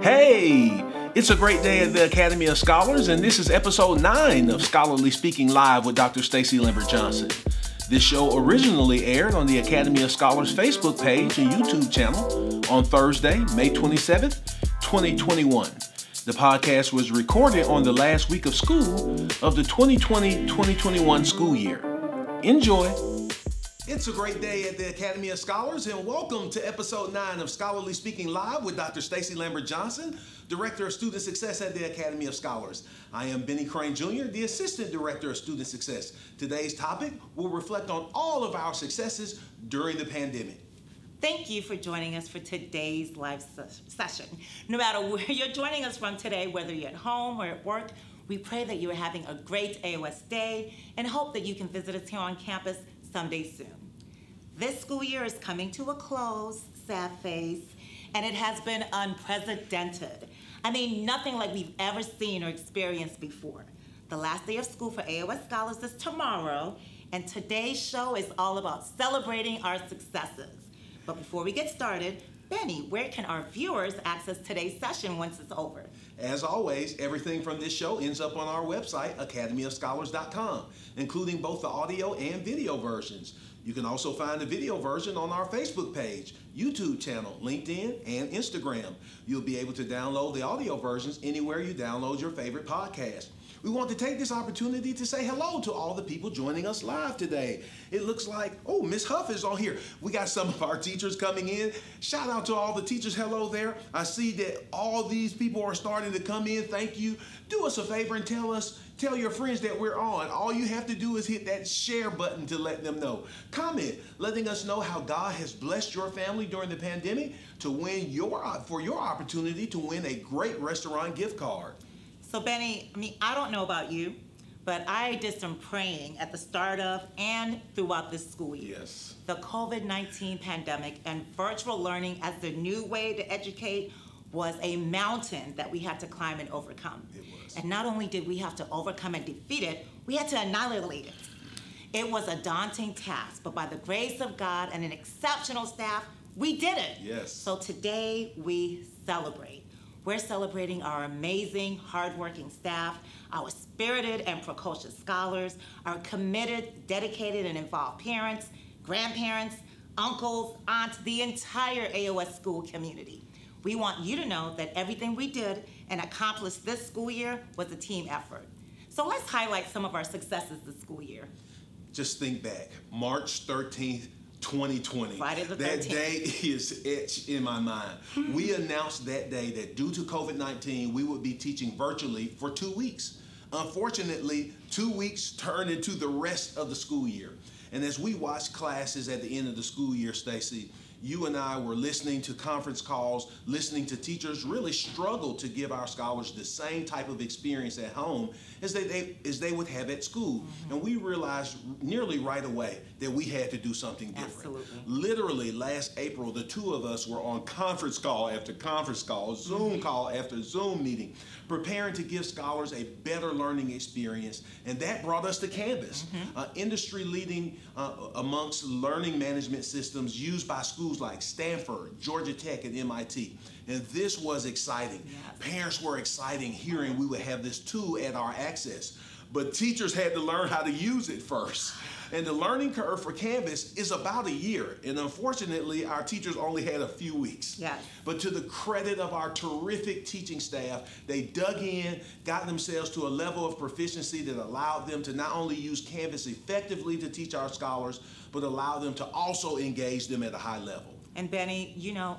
Hey, it's a great day at the Academy of Scholars, and this is episode 9 of Scholarly Speaking Live with Dr. Stacy Lambert Johnson. This show originally aired on the Academy of Scholars Facebook page and YouTube channel on Thursday, May 27th, 2021. The podcast was recorded on the last week of school of the 2020 2021 school year. Enjoy! It's a great day at the Academy of Scholars, and welcome to episode 9 of Scholarly Speaking Live with Dr. Stacy Lambert Johnson, Director of Student Success at the Academy of Scholars. I am Benny Crane Jr., the Assistant Director of Student Success. Today's topic will reflect on all of our successes during the pandemic. Thank you for joining us for today's live ses- session. No matter where you're joining us from today, whether you're at home or at work, we pray that you are having a great AOS day and hope that you can visit us here on campus someday soon. This school year is coming to a close, sad face, and it has been unprecedented. I mean, nothing like we've ever seen or experienced before. The last day of school for AOS scholars is tomorrow, and today's show is all about celebrating our successes. But before we get started, Benny, where can our viewers access today's session once it's over? As always, everything from this show ends up on our website, academyofscholars.com, including both the audio and video versions. You can also find the video version on our Facebook page, YouTube channel, LinkedIn, and Instagram. You'll be able to download the audio versions anywhere you download your favorite podcast. We want to take this opportunity to say hello to all the people joining us live today. It looks like, oh, Miss Huff is on here. We got some of our teachers coming in. Shout out to all the teachers. Hello there. I see that all these people are starting to come in. Thank you. Do us a favor and tell us, tell your friends that we're on. All you have to do is hit that share button to let them know. Comment, letting us know how God has blessed your family during the pandemic to win your for your opportunity to win a great restaurant gift card. So, Benny, I mean, I don't know about you, but I did some praying at the start of and throughout this school year. Yes. The COVID 19 pandemic and virtual learning as the new way to educate was a mountain that we had to climb and overcome. It was. And not only did we have to overcome and defeat it, we had to annihilate it. It was a daunting task, but by the grace of God and an exceptional staff, we did it. Yes. So today we celebrate. We're celebrating our amazing, hardworking staff, our spirited and precocious scholars, our committed, dedicated, and involved parents, grandparents, uncles, aunts, the entire AOS school community. We want you to know that everything we did and accomplished this school year was a team effort. So let's highlight some of our successes this school year. Just think back, March 13th, 2020. Friday the that day is etched in my mind. we announced that day that due to COVID 19, we would be teaching virtually for two weeks. Unfortunately, two weeks turned into the rest of the school year. And as we watched classes at the end of the school year, Stacy, you and I were listening to conference calls, listening to teachers really struggle to give our scholars the same type of experience at home as they, they as they would have at school. Mm-hmm. And we realized nearly right away that we had to do something different. Absolutely. Literally last April, the two of us were on conference call after conference call, Zoom mm-hmm. call after Zoom meeting, preparing to give scholars a better learning experience. And that brought us to Canvas, uh, industry leading uh, amongst learning management systems used by schools like Stanford, Georgia Tech, and MIT. And this was exciting. Yes. Parents were exciting hearing we would have this tool at our access. But teachers had to learn how to use it first. And the learning curve for Canvas is about a year. And unfortunately, our teachers only had a few weeks. Yes. But to the credit of our terrific teaching staff, they dug in, got themselves to a level of proficiency that allowed them to not only use Canvas effectively to teach our scholars, but allow them to also engage them at a high level. And Benny, you know,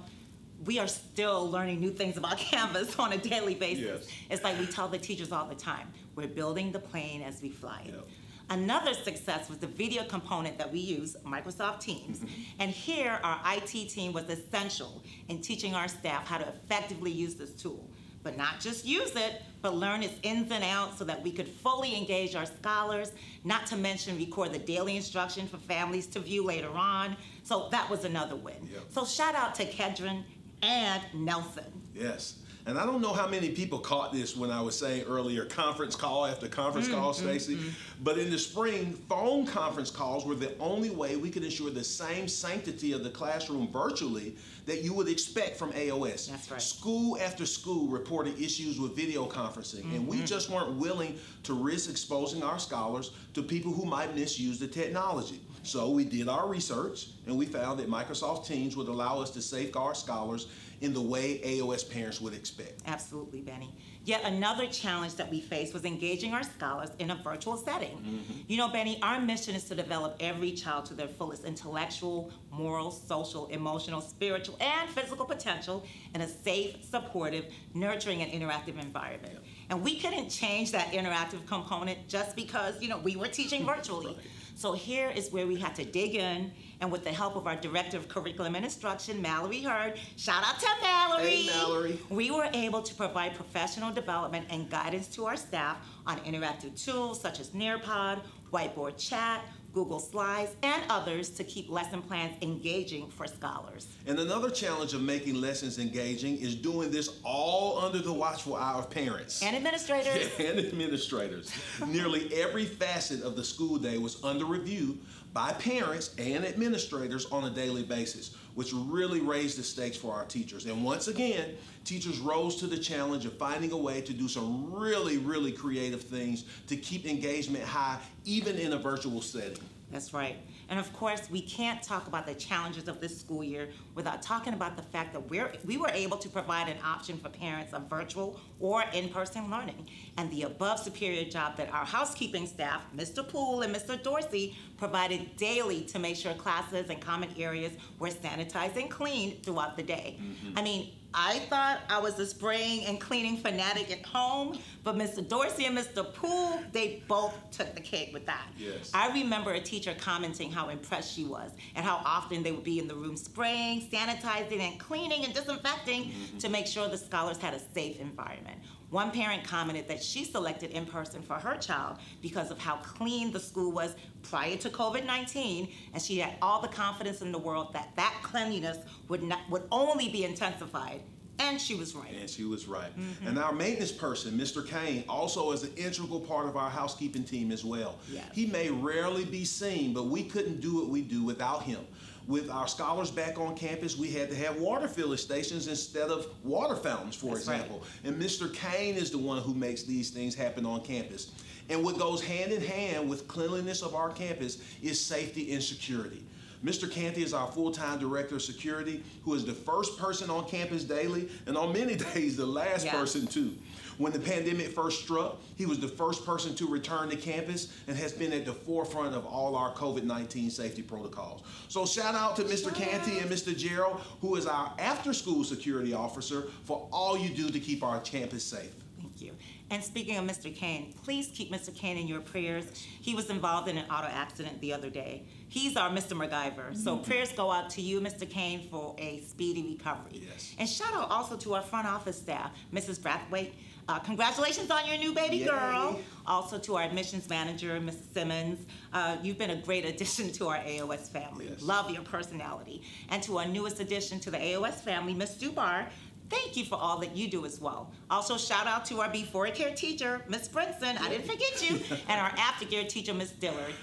we are still learning new things about Canvas on a daily basis. Yes. It's like we tell the teachers all the time we're building the plane as we fly it. Yep. Another success was the video component that we use, Microsoft Teams. Mm-hmm. and here, our IT team was essential in teaching our staff how to effectively use this tool. But not just use it, but learn its ins and outs so that we could fully engage our scholars, not to mention record the daily instruction for families to view later on. So that was another win. Yep. So shout out to Kedron and Nelson. Yes. And I don't know how many people caught this when I was saying earlier conference call after conference call, mm-hmm, Stacy. Mm-hmm. But in the spring, phone conference calls were the only way we could ensure the same sanctity of the classroom virtually that you would expect from AOS. That's right. School after school reported issues with video conferencing, and we mm-hmm. just weren't willing to risk exposing our scholars to people who might misuse the technology. So we did our research, and we found that Microsoft Teams would allow us to safeguard scholars in the way AOS parents would expect. Absolutely, Benny. Yet another challenge that we faced was engaging our scholars in a virtual setting. Mm-hmm. You know, Benny, our mission is to develop every child to their fullest intellectual, moral, social, emotional, spiritual, and physical potential in a safe, supportive, nurturing, and interactive environment. And we couldn't change that interactive component just because, you know, we were teaching virtually. Right. So here is where we had to dig in, and with the help of our Director of Curriculum and Instruction, Mallory Hurd, shout out to Mallory. Hey, Mallory. We were able to provide professional development and guidance to our staff on interactive tools such as Nearpod, Whiteboard Chat, Google Slides, and others to keep lesson plans engaging for scholars. And another challenge of making lessons engaging is doing this all under the watchful eye of parents. And administrators, and administrators. Nearly every facet of the school day was under review by parents and administrators on a daily basis, which really raised the stakes for our teachers. And once again, teachers rose to the challenge of finding a way to do some really, really creative things to keep engagement high, even in a virtual setting. That's right. And of course, we can't talk about the challenges of this school year without talking about the fact that we're, we were able to provide an option for parents of virtual or in person learning. And the above superior job that our housekeeping staff, Mr. Poole and Mr. Dorsey, provided daily to make sure classes and common areas were sanitized and cleaned throughout the day. Mm-hmm. I mean, I thought I was a spraying and cleaning fanatic at home, but Mr. Dorsey and Mr. Poole, they both took the cake with that. Yes. I remember a teacher commenting how impressed she was and how often they would be in the room spraying, sanitizing, and cleaning and disinfecting mm-hmm. to make sure the scholars had a safe environment. One parent commented that she selected in person for her child because of how clean the school was prior to COVID 19, and she had all the confidence in the world that that cleanliness would, not, would only be intensified. And she was right. And she was right. Mm-hmm. And our maintenance person, Mr. Kane, also is an integral part of our housekeeping team as well. Yes. He may rarely be seen, but we couldn't do what we do without him. With our scholars back on campus, we had to have water filling stations instead of water fountains, for That's right. example. And Mr. Kane is the one who makes these things happen on campus. And what goes hand in hand with cleanliness of our campus is safety and security. Mr. Canty is our full-time director of security, who is the first person on campus daily, and on many days, the last Yeah. person too. When the pandemic first struck, he was the first person to return to campus and has been at the forefront of all our COVID-19 safety protocols. So shout out to Mr. Canty and Mr. Gerald, who is our after-school security officer, for all you do to keep our campus safe. Thank you. And speaking of Mr. Kane, please keep Mr. Kane in your prayers. He was involved in an auto accident the other day. He's our Mr. MacGyver. So prayers go out to you, Mr. Kane, for a speedy recovery. Yes. And shout out also to our front office staff, Mrs. Brathwaite. Uh, congratulations on your new baby Yay. girl. Also to our admissions manager, Mrs. Simmons. Uh, you've been a great addition to our AOS family. Yes. Love your personality. And to our newest addition to the AOS family, Miss Dubar. Thank you for all that you do as well. Also, shout out to our before care teacher, Miss Brinson. I didn't forget you. and our aftercare teacher, Miss Dillard.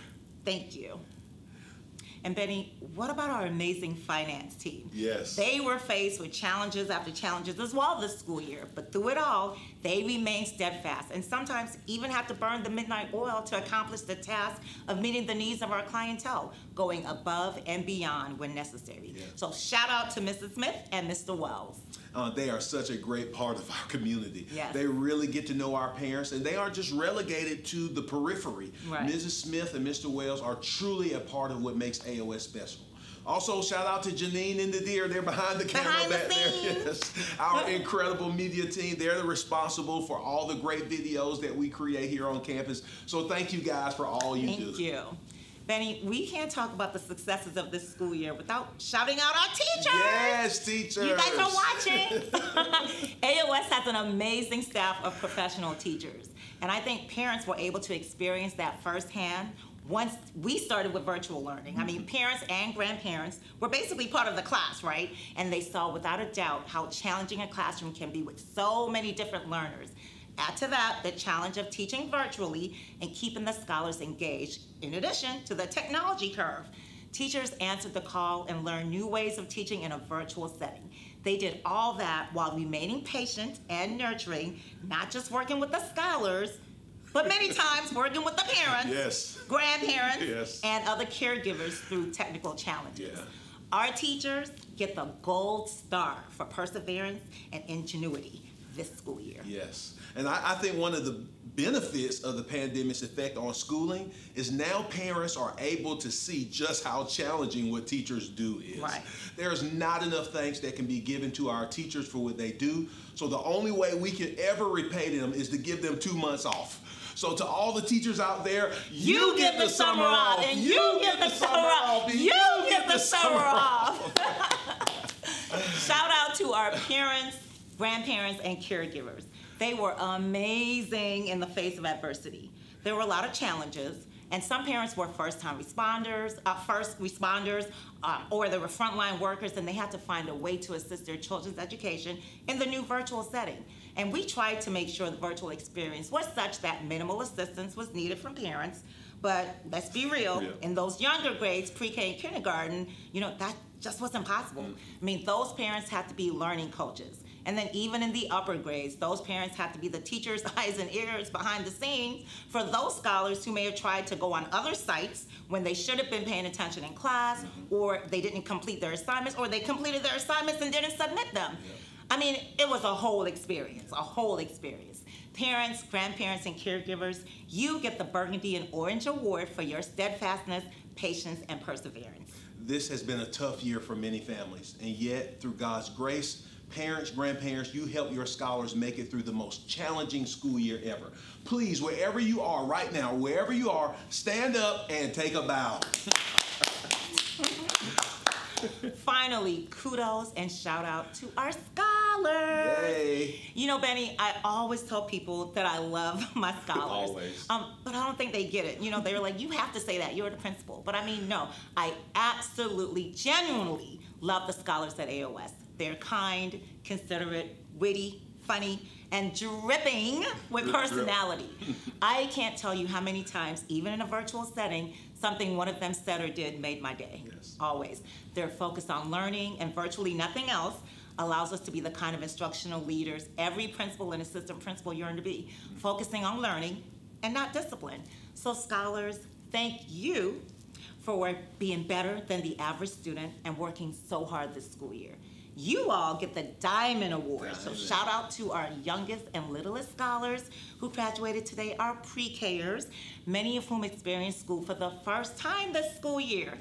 Thank you. And Benny, what about our amazing finance team? Yes. They were faced with challenges after challenges as well this school year, but through it all, they remain steadfast and sometimes even have to burn the midnight oil to accomplish the task of meeting the needs of our clientele, going above and beyond when necessary. Yeah. So shout out to Mrs. Smith and Mr. Wells. Uh, they are such a great part of our community. Yes. They really get to know our parents, and they aren't just relegated to the periphery. Right. Mrs. Smith and Mr. Wells are truly a part of what makes AOS special. Also, shout out to Janine and the deer. They're behind the camera Behind the back there. Yes. Our incredible media team. They're responsible for all the great videos that we create here on campus. So thank you guys for all you do. Thank you. Benny, we can't talk about the successes of this school year without shouting out our teachers. Yes, teachers. You guys are watching. AOS has an amazing staff of professional teachers. And I think parents were able to experience that firsthand once we started with virtual learning, I mean, mm-hmm. parents and grandparents were basically part of the class, right? And they saw without a doubt how challenging a classroom can be with so many different learners. Add to that the challenge of teaching virtually and keeping the scholars engaged, in addition to the technology curve. Teachers answered the call and learned new ways of teaching in a virtual setting. They did all that while remaining patient and nurturing, not just working with the scholars, but many times working with the parents, Yes. grandparents, Yes. and other caregivers through technical challenges. Yeah. Our teachers get the gold star for perseverance and ingenuity this school year. Yes. And I, I think one of the benefits of the pandemic's effect on schooling is now parents are able to see just how challenging what teachers do is. Right. There's not enough thanks that can be given to our teachers for what they do. So the only way we can ever repay them is to give them two months off. So to all the teachers out there, You, get, the summer off, and you, get the summer off. and You get the summer off. Shout out to our parents, grandparents, and caregivers. They were amazing in the face of adversity. There were a lot of challenges, and some parents were first-time responders, uh, first responders, um, or they were frontline workers, and they had to find a way to assist their children's education in the new virtual setting. And we tried to make sure the virtual experience was such that minimal assistance was needed from parents. But let's be real, Yeah. in those younger grades, pre-K and kindergarten, you know, that just wasn't possible. Mm. I mean, those parents had to be learning coaches. And then even in the upper grades, those parents had to be the teachers' eyes and ears behind the scenes for those scholars who may have tried to go on other sites when they should have been paying attention in class, mm-hmm. or they didn't complete their assignments, or they completed their assignments and didn't submit them. I mean, it was a whole experience, a whole experience. Parents, grandparents, and caregivers, you get the Burgundy and Orange Award for your steadfastness, patience, and perseverance. This has been a tough year for many families, and yet, through God's grace, parents, grandparents, you help your scholars make it through the most challenging school year ever. Please, wherever you are right now, wherever you are, stand up and take a bow. Finally, kudos and shout out to our scholars. You know, Benny, I always tell people that I love my scholars. Always. Um, but I don't think they get it. You know, they're like, you have to say that. You're the principal. But I mean, no, I absolutely, genuinely love the scholars at AOS. They're kind, considerate, witty, funny, and dripping with Drip, drip. personality. I can't tell you how many times, even in a virtual setting, something one of them said or did made my day. Yes. Always. They're focused on learning, and virtually nothing else allows us to be the kind of instructional leaders every principal and assistant principal yearn to be, focusing on learning and not discipline. So, scholars, thank you for being better than the average student and working so hard this school year. You all get the Diamond Award. So, shout out to our youngest and littlest scholars who graduated today, our pre-Kers, many of whom experienced school for the first time this school year.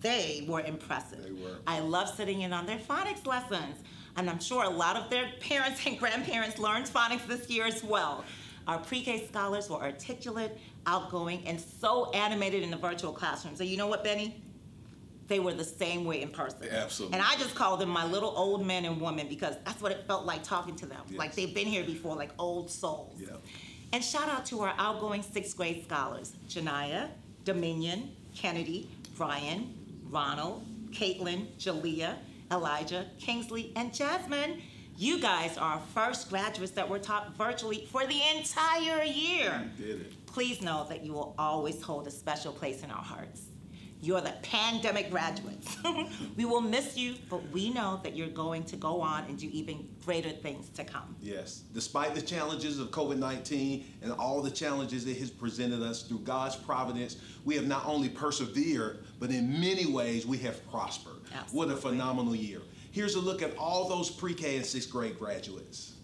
They were impressive. They were. I love sitting in on their phonics lessons, and I'm sure a lot of their parents and grandparents learned phonics this year as well. Our pre-K scholars were articulate, outgoing, and so animated in the virtual classroom. So you know what, Benny? They were the same way in person. Absolutely. And I just call them my little old men and women because that's what it felt like talking to them. Like they've been here before, like old souls. Yeah. And shout out to our outgoing sixth grade scholars, Janaya, Dominion, Kennedy, Brian, Ronald, Caitlin, Jalea, Elijah, Kingsley, and Jasmine. You guys are our first graduates that were taught virtually for the entire year. You did it. Please know that you will always hold a special place in our hearts. You're the pandemic graduates. we will miss you, but we know that you're going to go on and do even greater things to come. Yes. Despite the challenges of COVID 19 and all the challenges it has presented us through God's providence, we have not only persevered, but in many ways we have prospered. What a phenomenal year. Here's a look at all those pre K and sixth grade graduates.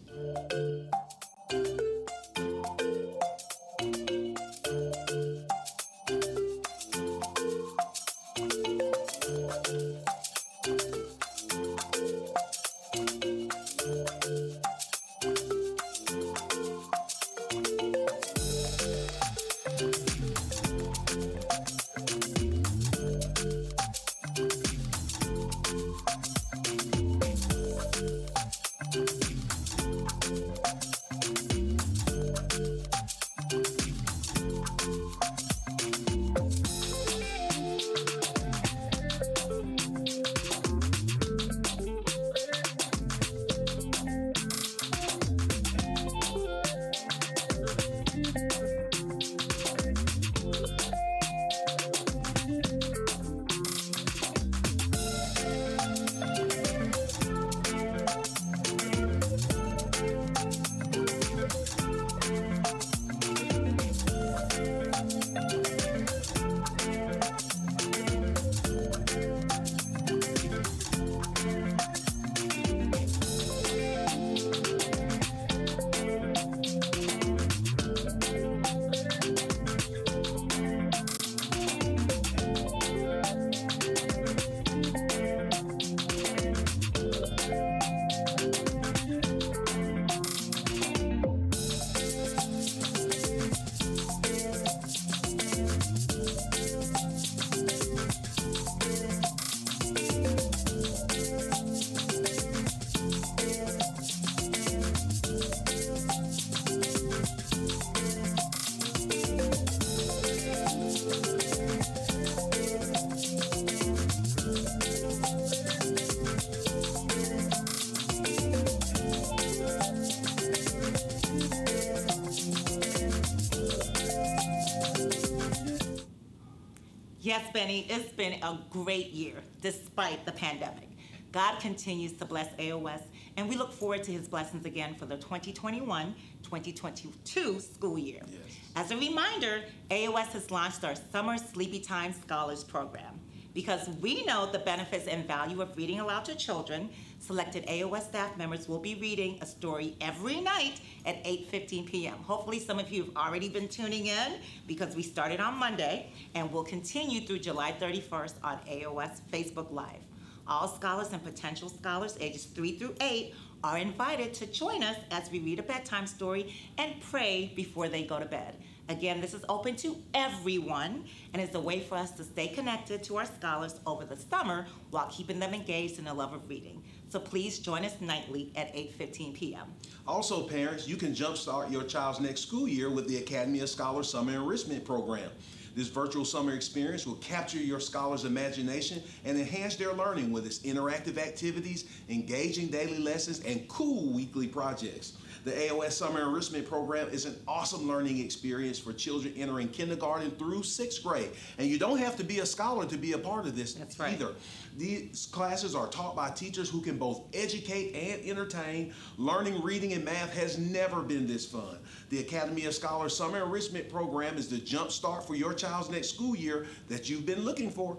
Yes, Benny, it's been a great year despite the pandemic. God continues to bless AOS, and we look forward to his blessings again for the 2021 2022 school year. Yes. As a reminder, AOS has launched our Summer Sleepy Time Scholars Program. Because we know the benefits and value of reading aloud to children, selected AOS staff members will be reading a story every night at 8:15 p.m. Hopefully some of you have already been tuning in because we started on Monday and will continue through July 31st on AOS Facebook Live. All scholars and potential scholars ages 3 through 8 are invited to join us as we read a bedtime story and pray before they go to bed. Again, this is open to everyone and is a way for us to stay connected to our scholars over the summer while keeping them engaged in the love of reading. So please join us nightly at 8:15 p.m. Also, parents, you can jumpstart your child's next school year with the Academy of Scholars Summer Enrichment Program. This virtual summer experience will capture your scholars' imagination and enhance their learning with its interactive activities, engaging daily lessons, and cool weekly projects. The AOS Summer Enrichment Program is an awesome learning experience for children entering kindergarten through sixth grade. And you don't have to be a scholar to be a part of this That's right. either. These classes are taught by teachers who can both educate and entertain. Learning reading and math has never been this fun. The Academy of Scholars Summer Enrichment Program is the jumpstart for your child's next school year that you've been looking for.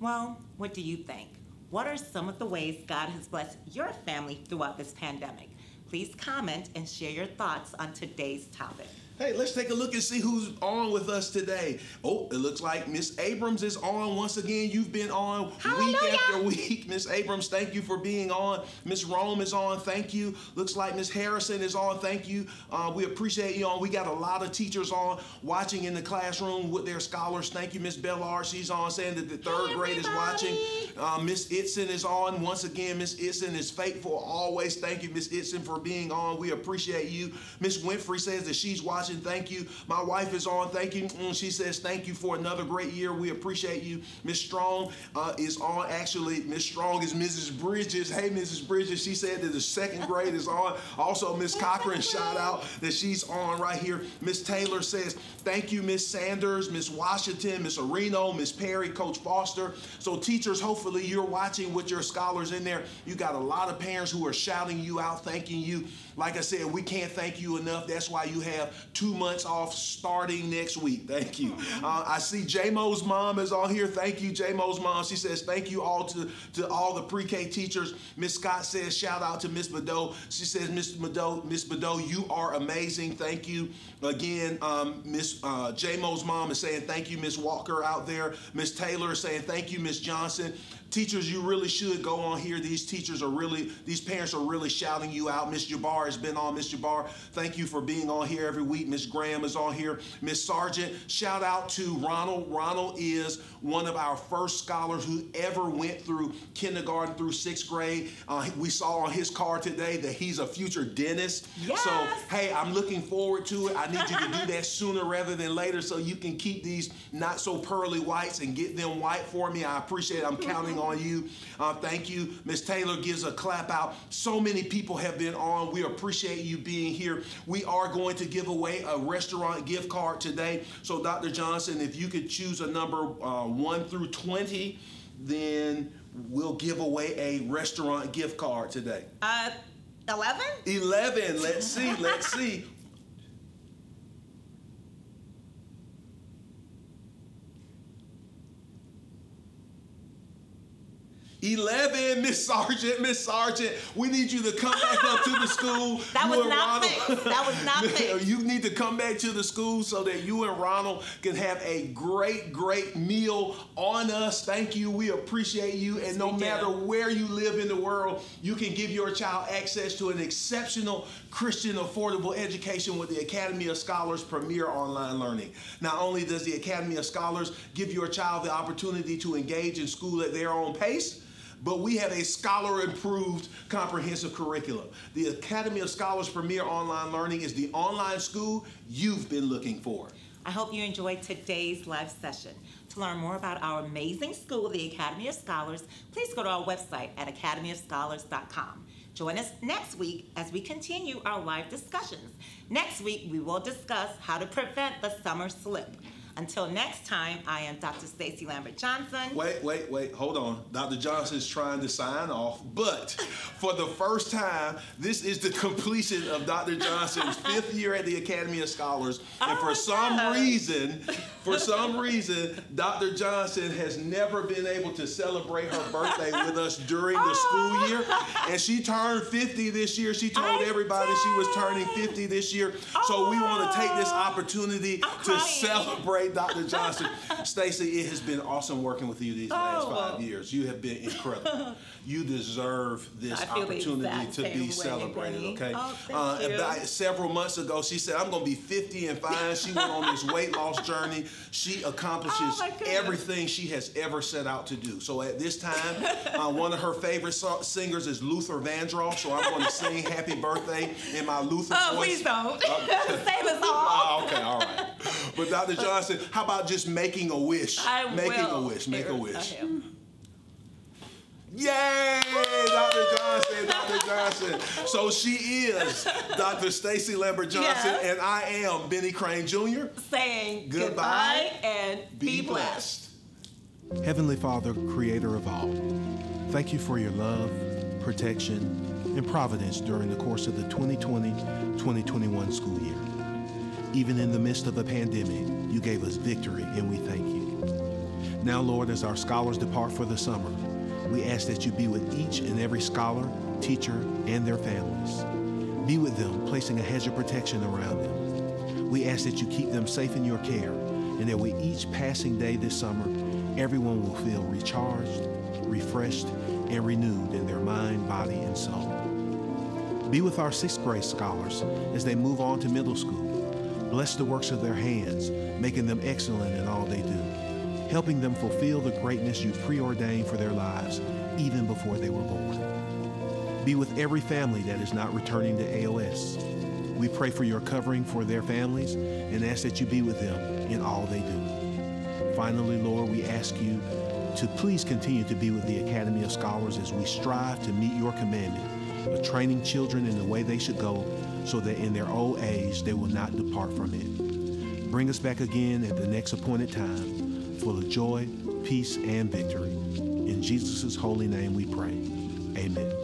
Well, what do you think? What are some of the ways God has blessed your family throughout this pandemic? Please comment and share your thoughts on today's topic. Hey, let's take a look and see who's on with us today. Oh, it looks like Miss Abrams is on once again. You've been on week after week. Miss Abrams, thank you for being on. Miss Rome is on. Thank you. Looks like Miss Harrison is on. Thank you. Uh, we appreciate you on. We got a lot of teachers on watching in the classroom with their scholars. Thank you, Miss Bellard. She's on saying that the third grade is watching. Uh, Miss Itson is on once again. Miss Itson is faithful always. Thank you, Miss Itson, for being on. We appreciate you. Miss Winfrey says that she's watching. Thank you. My wife is on. Thank you. Mm, she says thank you for another great year. We appreciate you. Miss Strong uh, is on. Actually, Miss Strong is Mrs. Bridges. Hey, Mrs. Bridges. She said that the second grade is on. Also, Miss Cochran, shout out that she's on right here. Miss Taylor says thank you, Miss Sanders, Miss Washington, Miss Areno, Miss Perry, Coach Foster. So, teachers, hopefully you're watching with your scholars in there. You got a lot of parents who are shouting you out, thanking you. Like I said, we can't thank you enough. That's why you have two months off starting next week. Thank you. Uh, I see J-Mo's mom is on here. Thank you, J-Mo's mom. She says thank you all to, to all the pre-K teachers. Miss Scott says shout out to Miss Badeau. She says Miss Badeau, Miss Badeau, you are amazing. Thank you again. Um, Miss uh, J-Mo's mom is saying thank you, Miss Walker out there. Miss Taylor is saying thank you, Miss Johnson. Teachers, you really should go on here. These teachers are really, these parents are really shouting you out. Miss Jabbar has been on. Miss Jabbar, thank you for being on here every week. Miss Graham is on here. Miss Sargent, shout out to Ronald. Ronald is one of our first scholars who ever went through kindergarten through sixth grade. Uh, we saw on his card today that he's a future dentist. Yes. So, hey, I'm looking forward to it. I need you to do that sooner rather than later so you can keep these not so pearly whites and get them white for me. I appreciate it. I'm counting on you. Uh, thank you. Miss Taylor gives a clap out. So many people have been on. We appreciate you being here. We are going to give away a restaurant gift card today. So, Dr. Johnson, if you could choose a number uh, 1 through 20, then we'll give away a restaurant gift card today. Uh, 11? 11. Let's see. Let's see. Eleven, Miss Sergeant, Miss Sergeant. We need you to come back up to the school. That You was not Ronald- fixed. That was not fixed. You need to come back to the school so that you and Ronald can have a great, great meal on us. Thank you. We appreciate you. And no matter where you live in the world, you can give your child access to an exceptional Christian affordable education with the Academy of Scholars Premier Online Learning. Not only does the Academy of Scholars give your child the opportunity to engage in school at their own pace, but we have a scholar improved comprehensive curriculum. The Academy of Scholars Premier Online Learning is the online school you've been looking for. I hope you enjoyed today's live session. To learn more about our amazing school, the Academy of Scholars, please go to our website at academyofscholars.com. Join us next week as we continue our live discussions. Next week, we will discuss how to prevent the summer slip. Until next time, I am Dr. Stacy Lambert Johnson. Wait, wait, wait. Hold on. Dr. Johnson is trying to sign off, but for the first time, this is the completion of Dr. Johnson's fifth year at the Academy of Scholars. And Oh for some God. reason, for some reason, Dr. Johnson has never been able to celebrate her birthday with us during the school oh. year. And she turned 50 this year. She told I everybody she was turning 50 this year. So we want to take this oh. opportunity I'm to crying. celebrate Dr. Johnson. Stacy, it has been awesome working with you these last Oh. five years. You have been incredible. You deserve this I feel the opportunity to be celebrated, okay? Oh, uh, about several months ago, she said, I'm going to be 50 and fine. She went on this weight loss journey. She accomplishes Oh, everything she has ever set out to do. So at this time, uh, one of her favorite so- singers is Luther Vandross. So I'm going to sing happy birthday in my Luther Oh, voice. please don't. Uh, Save us all. Oh, okay, all right. But Dr. Johnson, how about just making a wish? I making will. a wish. Make a wish. am. Yay, Dr. Johnson, Dr. Johnson. So she is Dr. Stacy Lambert Johnson, Yes. and I am Benny Crane Jr. Saying Goodbye. goodbye, and be, blessed. Heavenly Father, creator of all, thank you for your love, protection, and providence during the course of the 2020 2021 school year. Even in the midst of a pandemic, you gave us victory, and we thank you. Now, Lord, as our scholars depart for the summer, we ask that you be with each and every scholar, teacher, and their families. Be with them, placing a hedge of protection around them. We ask that you keep them safe in your care, and that with each passing day this summer, everyone will feel recharged, refreshed, and renewed in their mind, body, and soul. Be with our sixth grade scholars as they move on to middle school. Bless the works of their hands, making them excellent in all they do, helping them fulfill the greatness you preordained for their lives even before they were born. Be with every family that is not returning to AOS. We pray for your covering for their families and ask that you be with them in all they do. Finally, Lord, we ask you to please continue to be with the Academy of Scholars as we strive to meet your commandment of training children in the way they should go so that in their old age they will not depart from it. Bring us back again at the next appointed time, full of joy, peace, and victory. In Jesus' holy name we pray. Amen.